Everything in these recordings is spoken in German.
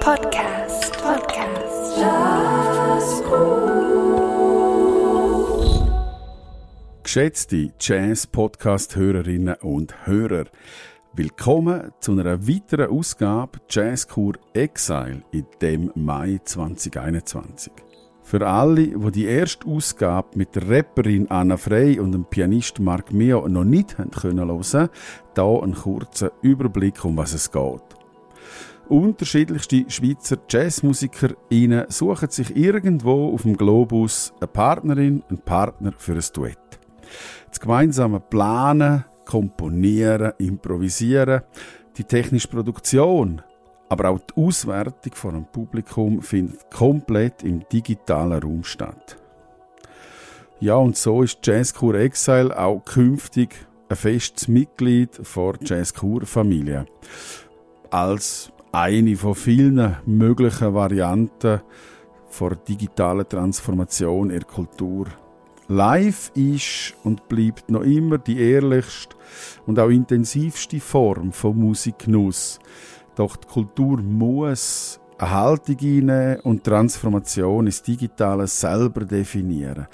Podcast. Podcast. Jazzcool. Geschätzte Jazz-Podcast-Hörerinnen und Hörer, willkommen zu einer weiteren Ausgabe Jazzkur Exile in dem Mai 2021. Für alle, die die erste Ausgabe mit der Rapperin Anna Frey und dem Pianist Mark Mio noch nicht hören können hier ein kurzer Überblick, um was es geht. Unterschiedlichste Schweizer JazzmusikerInnen suchen sich irgendwo auf dem Globus eine Partnerin, einen Partner für ein Duett. Das gemeinsame Planen, Komponieren, Improvisieren, die technische Produktion, aber auch die Auswertung von einem Publikum findet komplett im digitalen Raum statt. Ja, und so ist Jazzkur Exile auch künftig ein festes Mitglied der Jazzkur-Familie. Als eine von vielen möglichen Varianten der digitalen Transformation ihrer Kultur Live ist und bleibt noch immer die ehrlichste und auch intensivste Form von Musikgenuss. Doch die Kultur muss eine Haltung einnehmen und Transformation ins Digitale selber definieren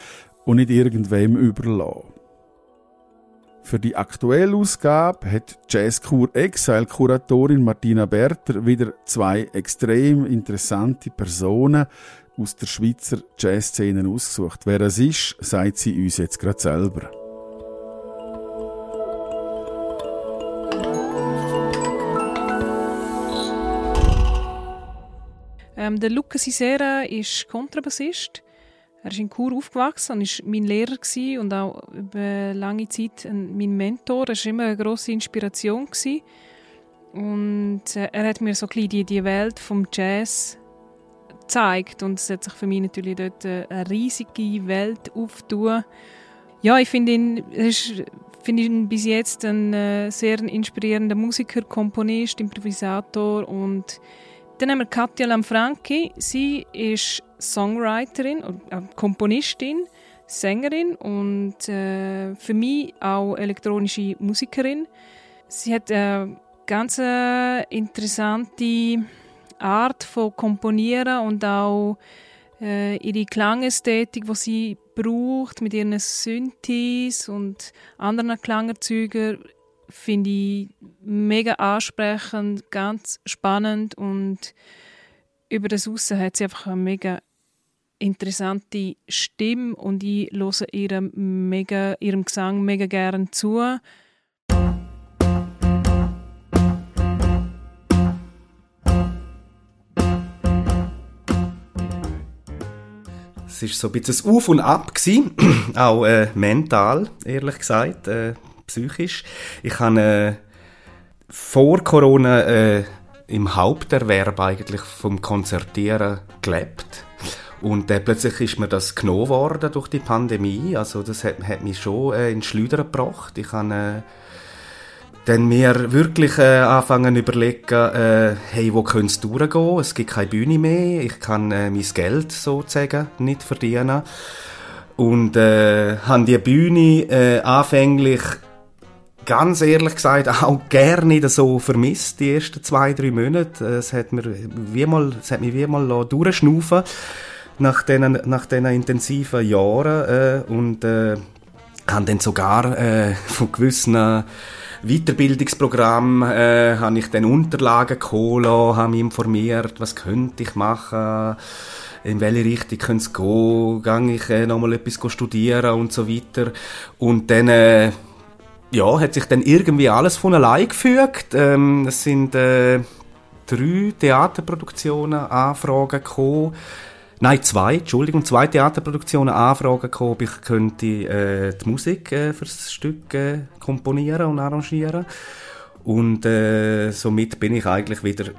und nicht irgendwem überlassen. Für die aktuelle Ausgabe hat Jazzkur Exile Kuratorin Martina Berter wieder zwei extrem interessante Personen aus der Schweizer Jazzszene ausgesucht. Wer es ist, sagt sie uns jetzt gerade selber. Ähm, der Luca Sisera ist Kontrabassist. Er ist in Chur aufgewachsen und war mein Lehrer und auch über lange Zeit mein Mentor. Er war immer eine grosse Inspiration. Und äh, er hat mir so ein die, die Welt vom Jazz gezeigt und es hat sich für mich natürlich dort eine riesige Welt aufgetan. Ja, ich finde ihn, finde ihn bis jetzt ein äh, sehr inspirierender Musiker, Komponist, Improvisator und dann haben wir Katja Lamfranchi. Sie ist Songwriterin, äh, Komponistin, Sängerin und äh, für mich auch elektronische Musikerin. Sie hat eine ganz äh, interessante Art von Komponieren und auch äh, ihre Klangästhetik, die sie braucht mit ihren Synthes und anderen Klangerzeugen, finde ich mega ansprechend, ganz spannend und über das Aussen hat sie einfach eine mega interessante Stimme und ich höre ihrem, mega, ihrem Gesang mega gerne zu. Es war so ein bisschen ein Auf und Ab, gewesen. auch äh, mental, ehrlich gesagt, äh, psychisch. Ich habe äh, vor Corona äh, im Haupterwerb eigentlich vom Konzertieren gelebt. Und äh, plötzlich ist mir das genommen worden durch die Pandemie. Also das hat, hat mich schon äh, in Schleuder gebracht. Ich habe äh, dann mir wirklich äh, anfangen überlegen, äh, hey, wo könnte es durchgehen? Es gibt keine Bühne mehr, ich kann äh, mein Geld sozusagen nicht verdienen. Und äh, habe die Bühne äh, anfänglich ganz ehrlich gesagt auch gerne so vermisst, die ersten zwei, drei Monate. Es hat, mir wie mal, es hat mich wie mal durchschnaufen nach diesen, nach diesen intensiven Jahren äh, und äh, habe dann sogar äh, von gewissen Weiterbildungsprogramm äh, habe ich dann Unterlagen geholt, habe mich informiert, was könnte ich machen, in welche Richtung könnte es gehen, gehe ich äh, nochmal etwas studieren und so weiter. Und dann, äh, ja, hat sich dann irgendwie alles von allein gefügt. Ähm, es sind äh, drei Theaterproduktionen, Anfragen gekommen, Nein, zwei, Entschuldigung, zwei Theaterproduktionen Anfragen ob ich könnte äh, die Musik äh, für das Stück äh, komponieren und arrangieren. Und äh, somit bin ich eigentlich wieder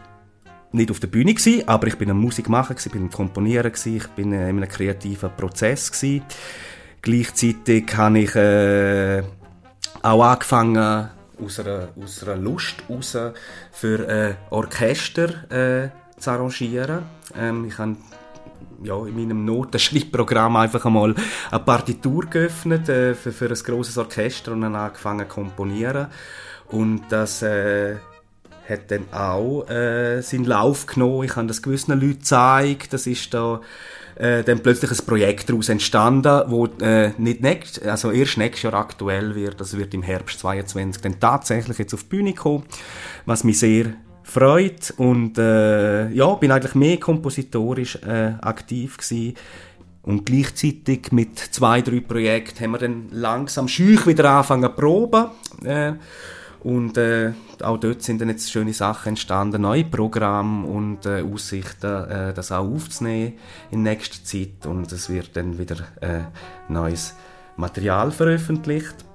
nicht auf der Bühne gewesen, aber ich bin ein Musikmacher gewesen, bin ein Komponieren gewesen, ich bin äh, in einem kreativen Prozess gewesen. Gleichzeitig habe ich äh, auch angefangen aus einer, aus einer Lust heraus für äh, Orchester äh, zu arrangieren. Ähm, ich habe ja, in meinem Notenschreibprogramm einfach einmal eine Partitur geöffnet äh, für, für ein grosses Orchester und dann angefangen zu komponieren. Und das äh, hat dann auch äh, seinen Lauf genommen. Ich habe das gewissen Leuten gezeigt. Das ist da äh, dann plötzlich ein Projekt daraus entstanden, wo äh, nicht nächst, also erst nächstes Jahr aktuell wird. Das wird im Herbst 22 dann tatsächlich jetzt auf die Bühne kommen, was mich sehr freut und äh, ja, bin eigentlich mehr kompositorisch äh, aktiv gewesen. Und gleichzeitig mit zwei, drei Projekten haben wir dann langsam schüch wieder angefangen zu proben. Äh, und äh, auch dort sind dann jetzt schöne Sachen entstanden, neue Programme und äh, Aussichten, äh, das auch aufzunehmen in nächster Zeit. Und es wird dann wieder äh, neues Material veröffentlicht.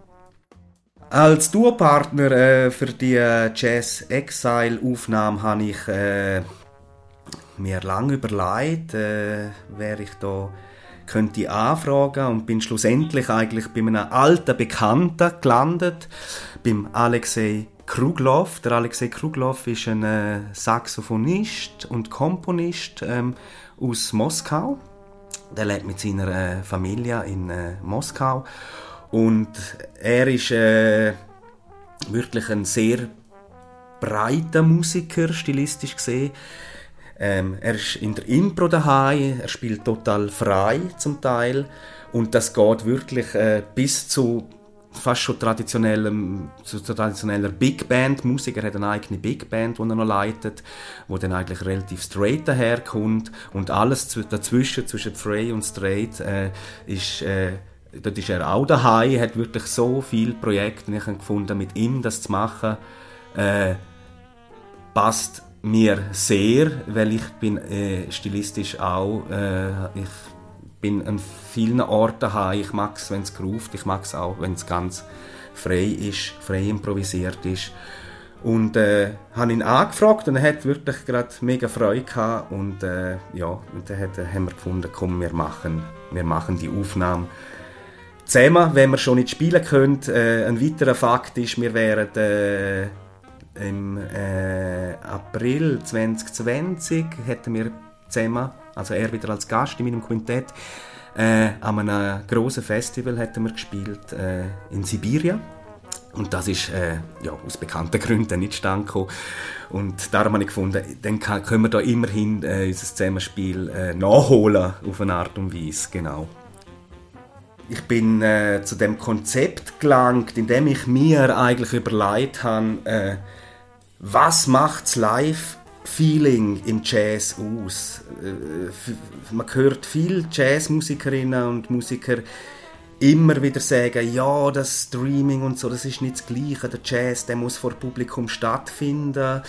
Als Duopartner äh, für die äh, Jazz Exile Aufnahme habe ich äh, mir lange überlegt, äh, wer ich da könnte anfragen und bin schlussendlich eigentlich bei einem alten Bekannten gelandet, beim Alexei Kruglov. Der Alexei Kruglov ist ein äh, Saxophonist und Komponist ähm, aus Moskau. Der lebt mit seiner äh, Familie in äh, Moskau und er ist äh, wirklich ein sehr breiter Musiker, stilistisch gesehen. Ähm, er ist in der Impro daheim, er spielt total frei zum Teil und das geht wirklich äh, bis zu fast schon traditionellem, zu traditioneller Big Band Musik. Er hat eine eigene Big Band, die er noch leitet, wo dann eigentlich relativ straight daherkommt und alles dazwischen, zwischen Frey und Straight, äh, ist äh, dort ist er auch daheim, hat wirklich so viele Projekte ich habe gefunden, mit ihm das zu machen, äh, passt mir sehr, weil ich bin äh, stilistisch auch, äh, ich bin an vielen Orten daheim, ich mag es, wenn es groovt, ich mag es auch, wenn es ganz frei ist, frei improvisiert ist. Und äh, habe ihn angefragt und er hat wirklich gerade mega Freude gehabt. Und äh, ja, und dann hat, haben wir gefunden, komm, wir machen, wir machen die Aufnahme zusammen, wenn wir schon nicht spielen können. Äh, ein weiterer Fakt ist, wir wären äh, im äh, April 2020 hätten wir zusammen, also er wieder als Gast in meinem Quintett, äh, an einem grossen Festival hätten wir gespielt äh, in Sibirien. Und das ist äh, ja, aus bekannten Gründen nicht stand Und darum habe ich gefunden, dann können wir da immerhin äh, unser Zusammenspiel äh, nachholen auf eine Art und Weise. Genau. Ich bin äh, zu dem Konzept gelangt, indem ich mir eigentlich überlegt habe, äh, was macht's Live-Feeling im Jazz aus? Äh, man hört viele Jazzmusikerinnen und Musiker immer wieder sagen, ja, das Streaming und so, das ist nicht das Gleiche. Der Jazz, der muss vor Publikum stattfinden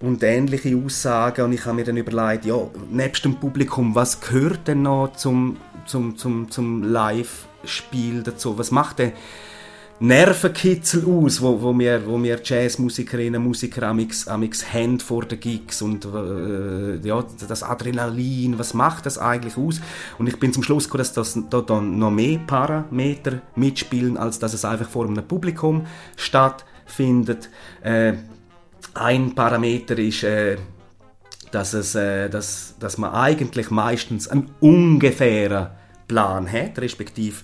und ähnliche Aussagen. Und ich habe mir dann überlegt, ja, nebst dem Publikum, was gehört denn noch zum, zum, zum, zum Live Spiel dazu? Was macht der Nervenkitzel aus, wo, wo wir, wo wir Jazzmusikerinnen und Musiker amix, amix haben vor den Gigs und äh, ja, das Adrenalin, was macht das eigentlich aus? Und ich bin zum Schluss gekommen, dass das da, da noch mehr Parameter mitspielen, als dass es einfach vor einem Publikum stattfindet. Äh, ein Parameter ist, äh, dass, es, äh, dass, dass man eigentlich meistens einen ungefähren Plan hat, respektive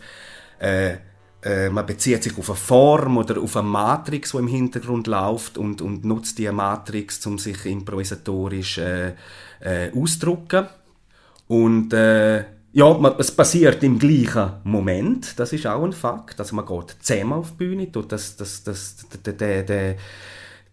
äh, äh, man bezieht sich auf eine Form oder auf eine Matrix, die im Hintergrund läuft und, und nutzt diese Matrix, um sich improvisatorisch äh, äh, auszudrücken. Und äh, ja, man, es passiert im gleichen Moment, das ist auch ein Fakt. Also man geht zusammen auf die Bühne, tut das, das, das, der,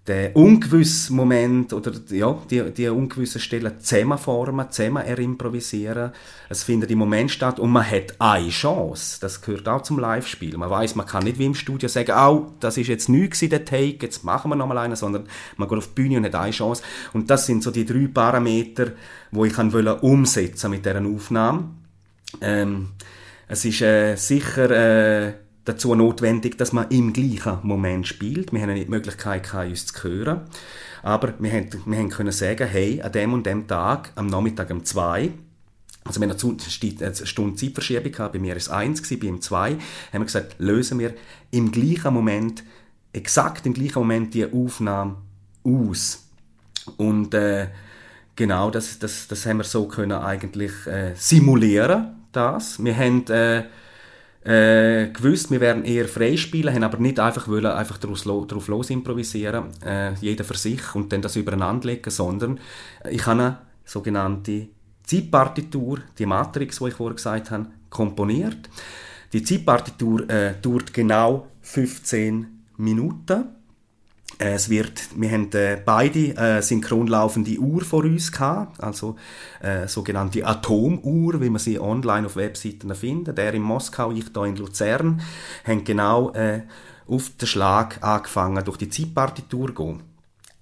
den ungewissen Moment oder ja, die, die ungewissen Stellen zusammenformen, zusammen erimprovisieren. Es findet im Moment statt und man hat eine Chance. Das gehört auch zum Live-Spiel. Man weiß, man kann nicht wie im Studio sagen, oh, das ist jetzt nichts der Take, jetzt machen wir nochmal einen, sondern man geht auf die Bühne und hat eine Chance. Und das sind so die drei Parameter, wo ich kann umsetzen mit dieser Aufnahme. Ähm, es ist äh, sicher äh, dazu notwendig, dass man im gleichen Moment spielt. Wir haben nicht die Möglichkeit, uns zu hören. Aber wir haben, wir haben können sagen, hey, an dem und dem Tag, am Nachmittag um zwei, also wir hatten eine Stunde Zeitverschiebung, gehabt, bei mir ist es eins, bei ihm zwei, haben wir gesagt, lösen wir im gleichen Moment, exakt im gleichen Moment die Aufnahme aus. Und äh, genau, das, das, das haben wir so können eigentlich äh, simulieren, das. Wir haben äh, äh, gewusst, wir werden eher freispielen, haben aber nicht einfach wollen, einfach drauf, drauf los improvisieren, äh, jeder für sich und dann das übereinander legen, sondern ich habe eine sogenannte Zeitpartitur, die Matrix, die ich vorher gesagt habe, komponiert. Die Zeitpartitur äh, dauert genau 15 Minuten. Es wird, wir haben äh, beide äh, synchron laufende Uhr vor uns gehabt, also äh, sogenannte Atomuhr, wie man sie online auf Webseiten findet. Der in Moskau, ich da in Luzern, haben genau äh, auf den Schlag angefangen, durch die Zeitpartitur zu gehen.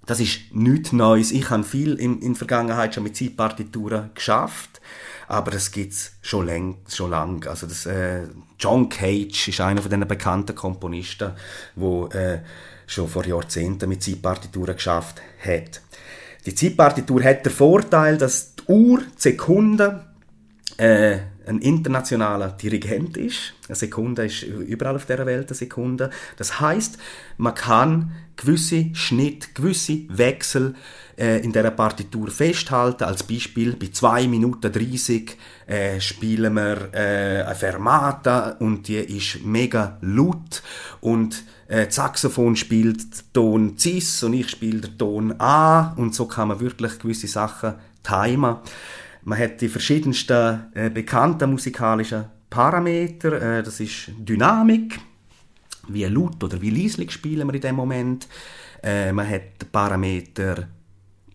Das ist nichts Neues. Ich habe viel in, in der Vergangenheit schon mit Zeitpartituren geschafft, aber das gibt's schon lang, schon lang. Also das, äh, John Cage ist einer von den bekannten Komponisten, wo äh, schon vor Jahrzehnten mit Zeitpartituren geschafft hat. Die Zeitpartitur hat den Vorteil, dass die Uhr, die Sekunde, äh, ein internationaler Dirigent ist. Eine Sekunde ist überall auf der Welt eine Sekunde. Das heißt, man kann gewisse Schnitt, gewisse Wechsel äh, in der Partitur festhalten. Als Beispiel bei 2 Minuten 30 äh, spielen wir äh, eine Fermata und die ist mega laut und äh, Saxophon spielt Ton Cis und ich spiele Ton A und so kann man wirklich gewisse Sachen timen. Man hat die verschiedensten äh, bekannten musikalischen Parameter. Äh, das ist Dynamik, wie laut oder wie leislich spielen wir in dem Moment. Äh, man hat den Parameter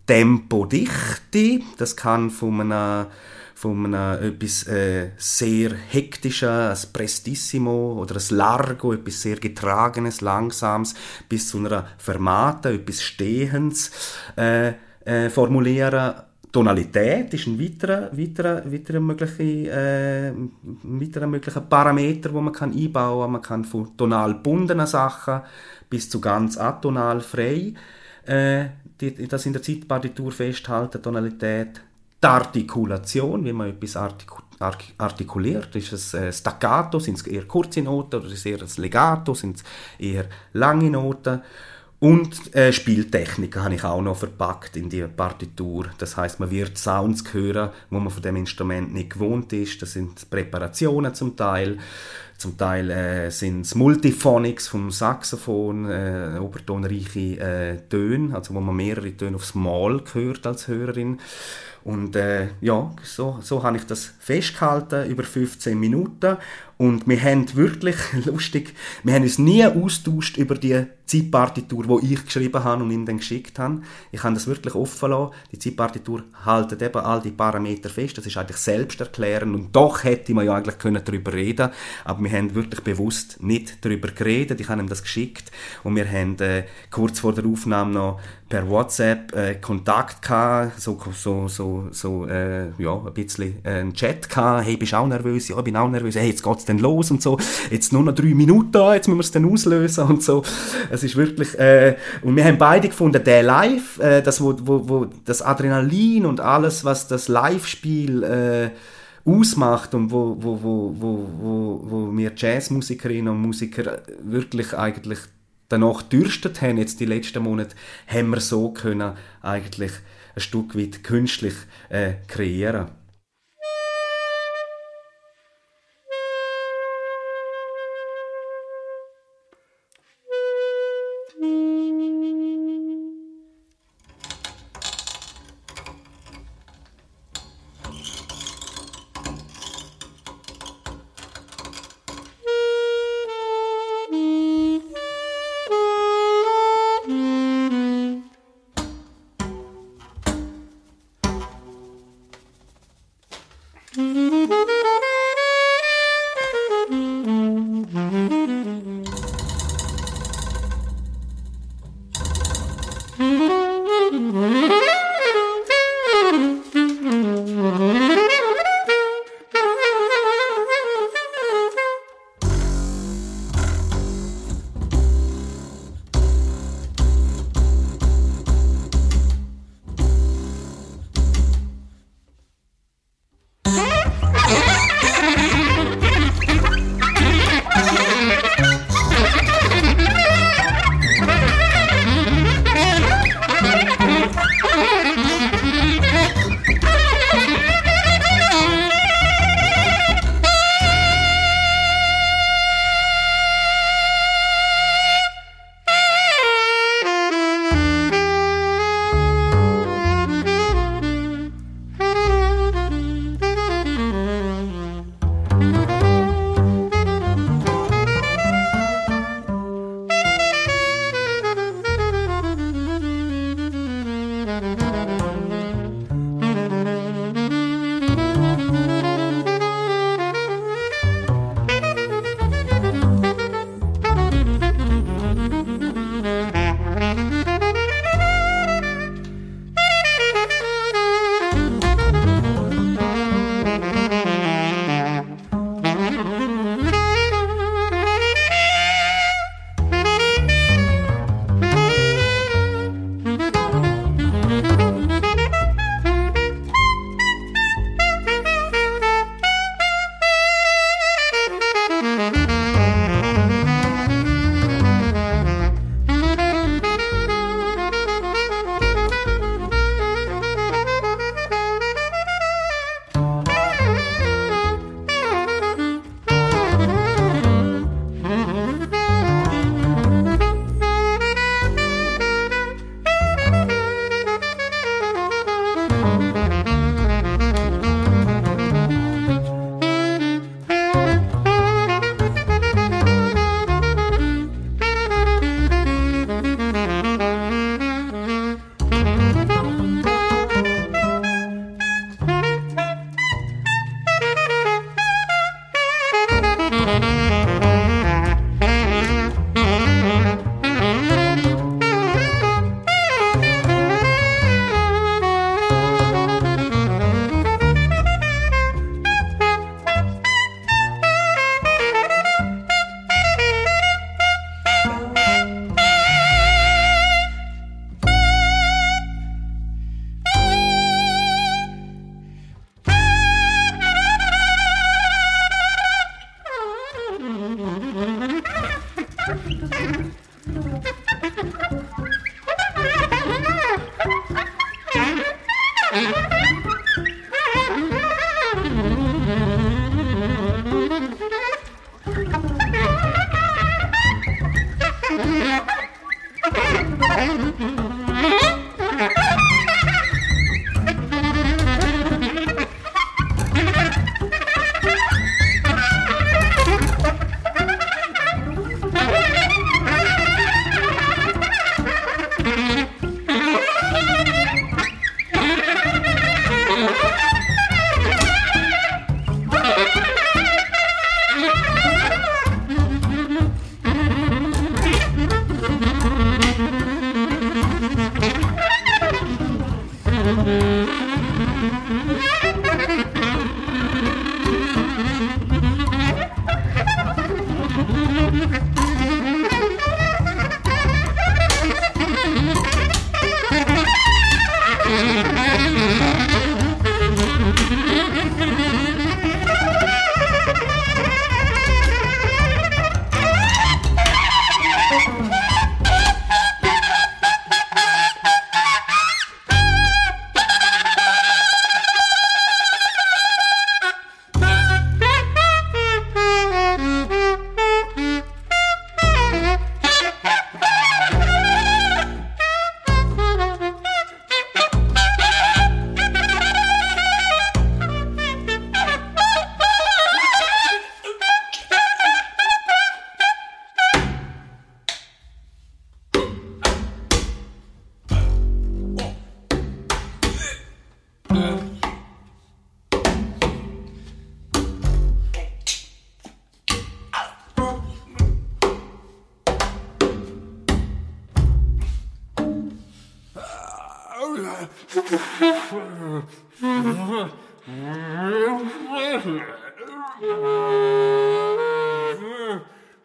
Tempodichte. Das kann von einem von einem etwas äh, sehr hektischen, ein Prestissimo oder ein Largo, etwas sehr getragenes, langsames, bis zu einer Fermata, etwas Stehens äh, äh, formulieren Tonalität ist ein weiterer, weiterer, weiterer, mögliche, äh, weiterer möglicher Parameter, wo man kann einbauen kann. Man kann von tonal gebundenen Sachen bis zu ganz atonal frei äh, das in der Zeitpartitur festhalten, Tonalität. Die Artikulation, wie man etwas artiku artikuliert, ist es äh, Staccato, sind es eher kurze Noten oder ist es eher Legato, sind es eher lange Noten. Und äh, Spieltechnik habe ich auch noch verpackt in die Partitur. Das heißt, man wird Sounds hören, wo man von dem Instrument nicht gewohnt ist. Das sind Präparationen zum Teil. Zum Teil äh, sind es Multiphonics vom Saxophon, äh, obertonreiche äh, Töne, also wo man mehrere Töne aufs Mal hört als Hörerin. Und äh, ja, so, so habe ich das festgehalten über 15 Minuten. Und wir haben wirklich, lustig, wir haben uns nie austauscht über die Zeitpartitur, die ich geschrieben habe und ihm dann geschickt habe. Ich habe das wirklich offen lassen. Die Zeitpartitur haltet eben all die Parameter fest. Das ist eigentlich selbsterklärend. Und doch hätte man ja eigentlich darüber reden Aber wir haben wirklich bewusst nicht darüber geredet. Ich habe ihm das geschickt. Und wir haben äh, kurz vor der Aufnahme noch per WhatsApp äh, Kontakt gehabt, so, so, so, so äh, ja, ein bisschen äh, einen Chat gehabt. Hey, bist du auch nervös? Ja, ich bin auch nervös. Hey, jetzt geht's denn los und so. Jetzt nur noch drei Minuten, jetzt müssen wir es dann auslösen und so. Es ist wirklich, äh, und wir haben beide gefunden, der Live, äh, das, wo, wo, wo, das Adrenalin und alles, was das Live-Spiel äh, ausmacht und wo, wo, wo, wo, wo, wo wir Jazzmusikerinnen und Musiker wirklich eigentlich danach dürstet haben, jetzt die letzten Monate, haben wir so können eigentlich ein Stück weit künstlich äh, kreieren.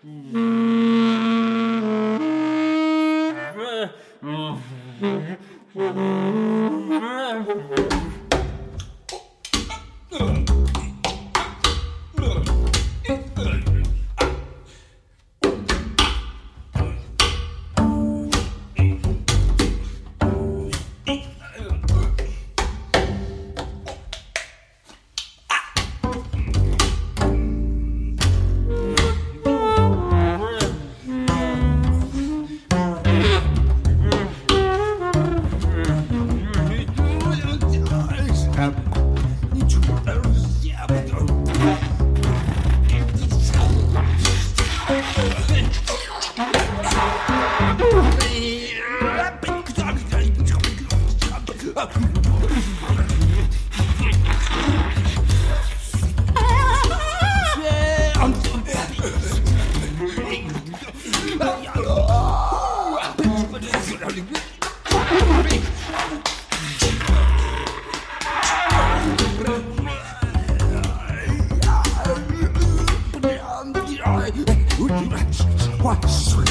Mm-hmm. Hey!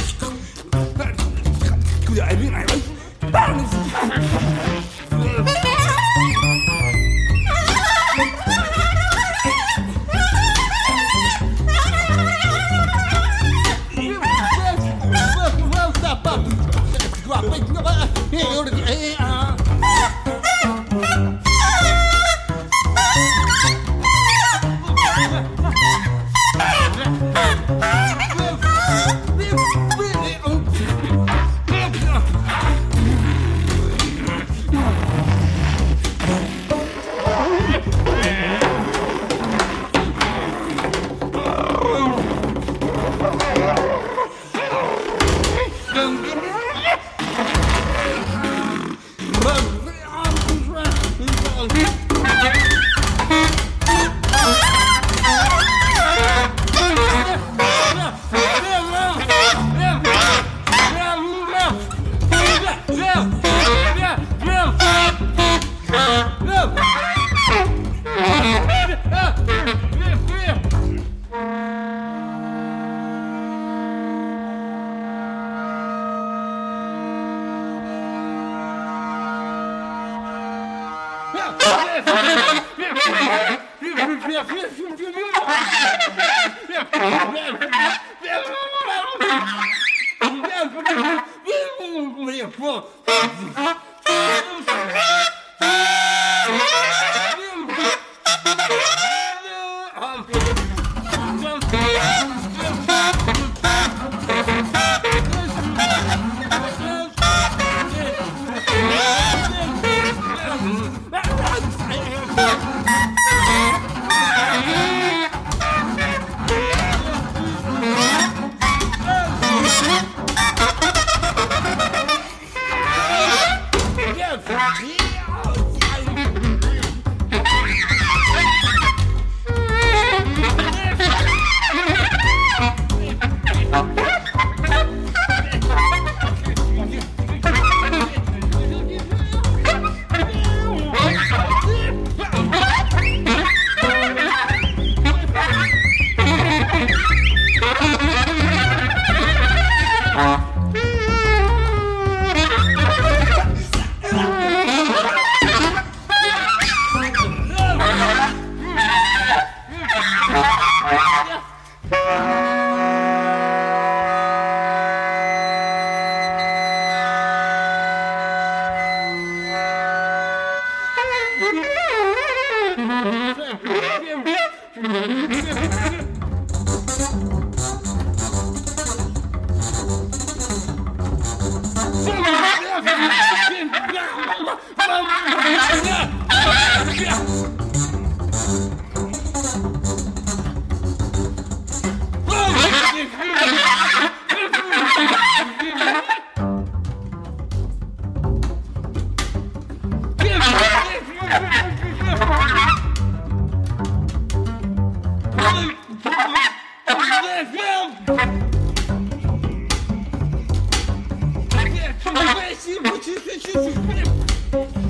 快快快洗衣服去去去去快点。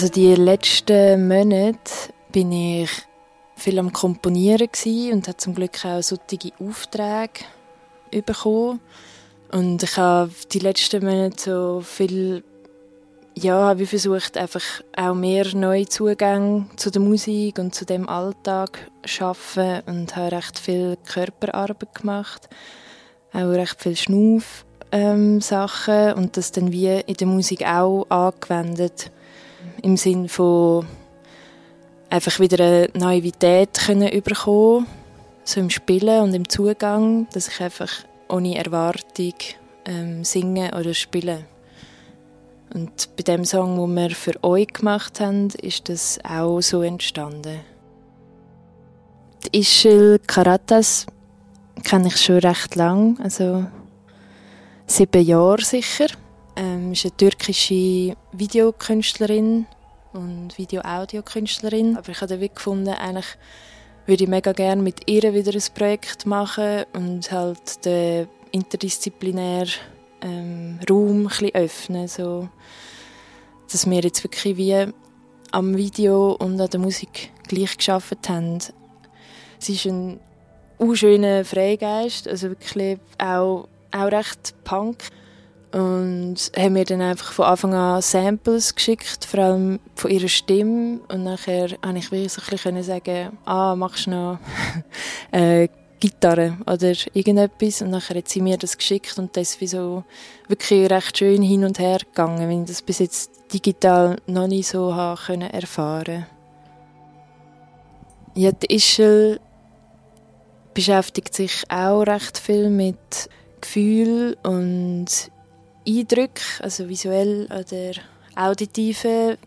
Also die letzten Monate bin ich viel am Komponieren und habe zum Glück auch solche Aufträge bekommen. Und ich habe die letzten Monate so viel, ja, habe ich versucht, einfach auch mehr neue Zugänge zu der Musik und zu dem Alltag zu schaffen und habe recht viel Körperarbeit gemacht, auch recht viel Schnauf ähm, Sachen und das dann wie in der Musik auch angewendet im Sinn von einfach wieder eine Naivität können bekommen, so im Spielen und im Zugang, dass ich einfach ohne Erwartung ähm, singe oder spiele. Und bei dem Song, den wir für euch gemacht haben, ist das auch so entstanden. Die Ischel Karatas kenne ich schon recht lang, also sieben Jahre sicher. Ähm, ist eine türkische Videokünstlerin und Video-Audio-Künstlerin. Aber ich habe gefunden, eigentlich würde ich mega gerne mit ihr wieder ein Projekt machen und halt den interdisziplinären ähm, Raum ein bisschen öffnen, so dass wir jetzt wirklich wie am Video und an der Musik gleich geschafft haben. Sie ist ein schöner Freigeist, also wirklich auch, auch recht Punk. Und haben mir dann einfach von Anfang an Samples geschickt, vor allem von ihrer Stimme. Und nachher konnte ich wirklich so ein bisschen sagen, ah, machst du noch äh, Gitarre oder irgendetwas. Und nachher hat sie mir das geschickt und das ist wie so wirklich recht schön hin und her gegangen, wenn ich das bis jetzt digital noch nicht so habe können erfahren. Ja, die Ischel beschäftigt sich auch recht viel mit Gefühl und Eindrücke, also visuell oder auditive,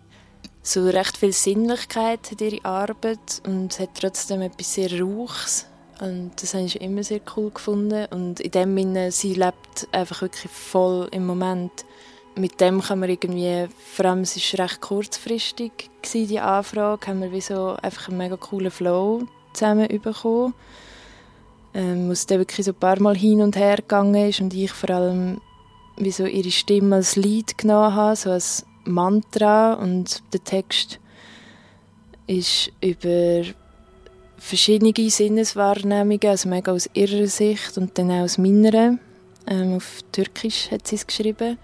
so recht viel Sinnlichkeit hat ihre Arbeit und hat trotzdem etwas sehr Rauchs. Und das habe ich immer sehr cool gefunden. Und in dem Sinne, sie lebt einfach wirklich voll im Moment. Mit dem kann man irgendwie, vor allem es war recht kurzfristig, gewesen, die Anfrage, haben wir wie so einfach einen mega coolen Flow zusammen bekommen. Ähm, wo es dann wirklich so ein paar Mal hin und her gegangen ist und ich vor allem wie so ihre Stimme als Lied genommen habe, so als Mantra und der Text ist über verschiedene Sinneswahrnehmungen, also mega aus ihrer Sicht und dann auch aus meiner. Ähm, auf Türkisch hat sie es geschrieben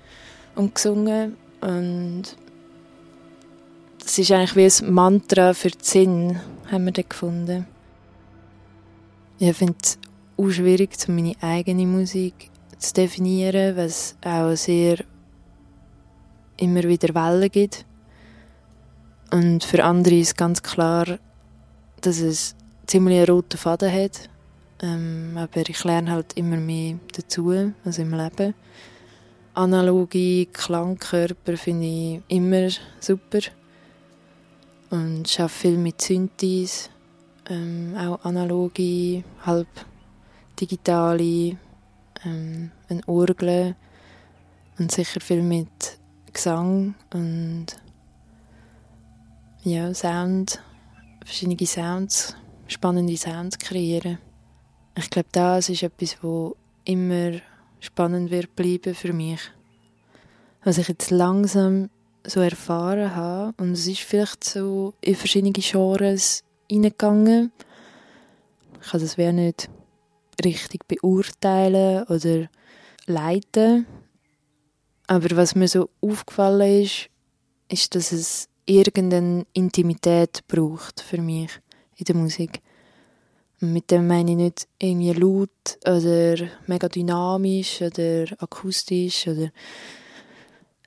und gesungen und es ist eigentlich wie ein Mantra für den Sinn, haben wir dann gefunden. Ich finde es auch schwierig, meine eigene Musik zu definieren, was auch sehr immer wieder Wellen gibt. Und für andere ist ganz klar, dass es ziemlich einen roten Faden hat. Ähm, aber ich lerne halt immer mehr dazu, also im Leben. Analoge Klangkörper finde ich immer super. Und ich arbeite viel mit Synthes, ähm, auch analoge, halb digitale ähm, eine Orgel und sicher viel mit Gesang und ja, Sound, verschiedene Sounds, spannende Sounds kreieren. Ich glaube, das ist etwas, wo immer spannend wird bleiben für mich. Was ich jetzt langsam so erfahren habe, und es ist vielleicht so in verschiedene Genres hineingegangen. Ich kann das wer nicht richtig beurteilen oder leiten. Aber was mir so aufgefallen ist, ist, dass es irgendeine Intimität braucht für mich in der Musik. Mit dem meine ich nicht irgendwie laut oder mega dynamisch oder akustisch oder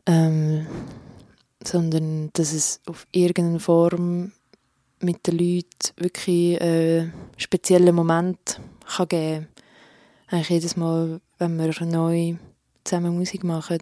ähm, sondern dass es auf irgendeine Form mit den Leuten wirklich einen speziellen Moment kann geben kann. Eigentlich jedes Mal, wenn wir neu zusammen Musik machen.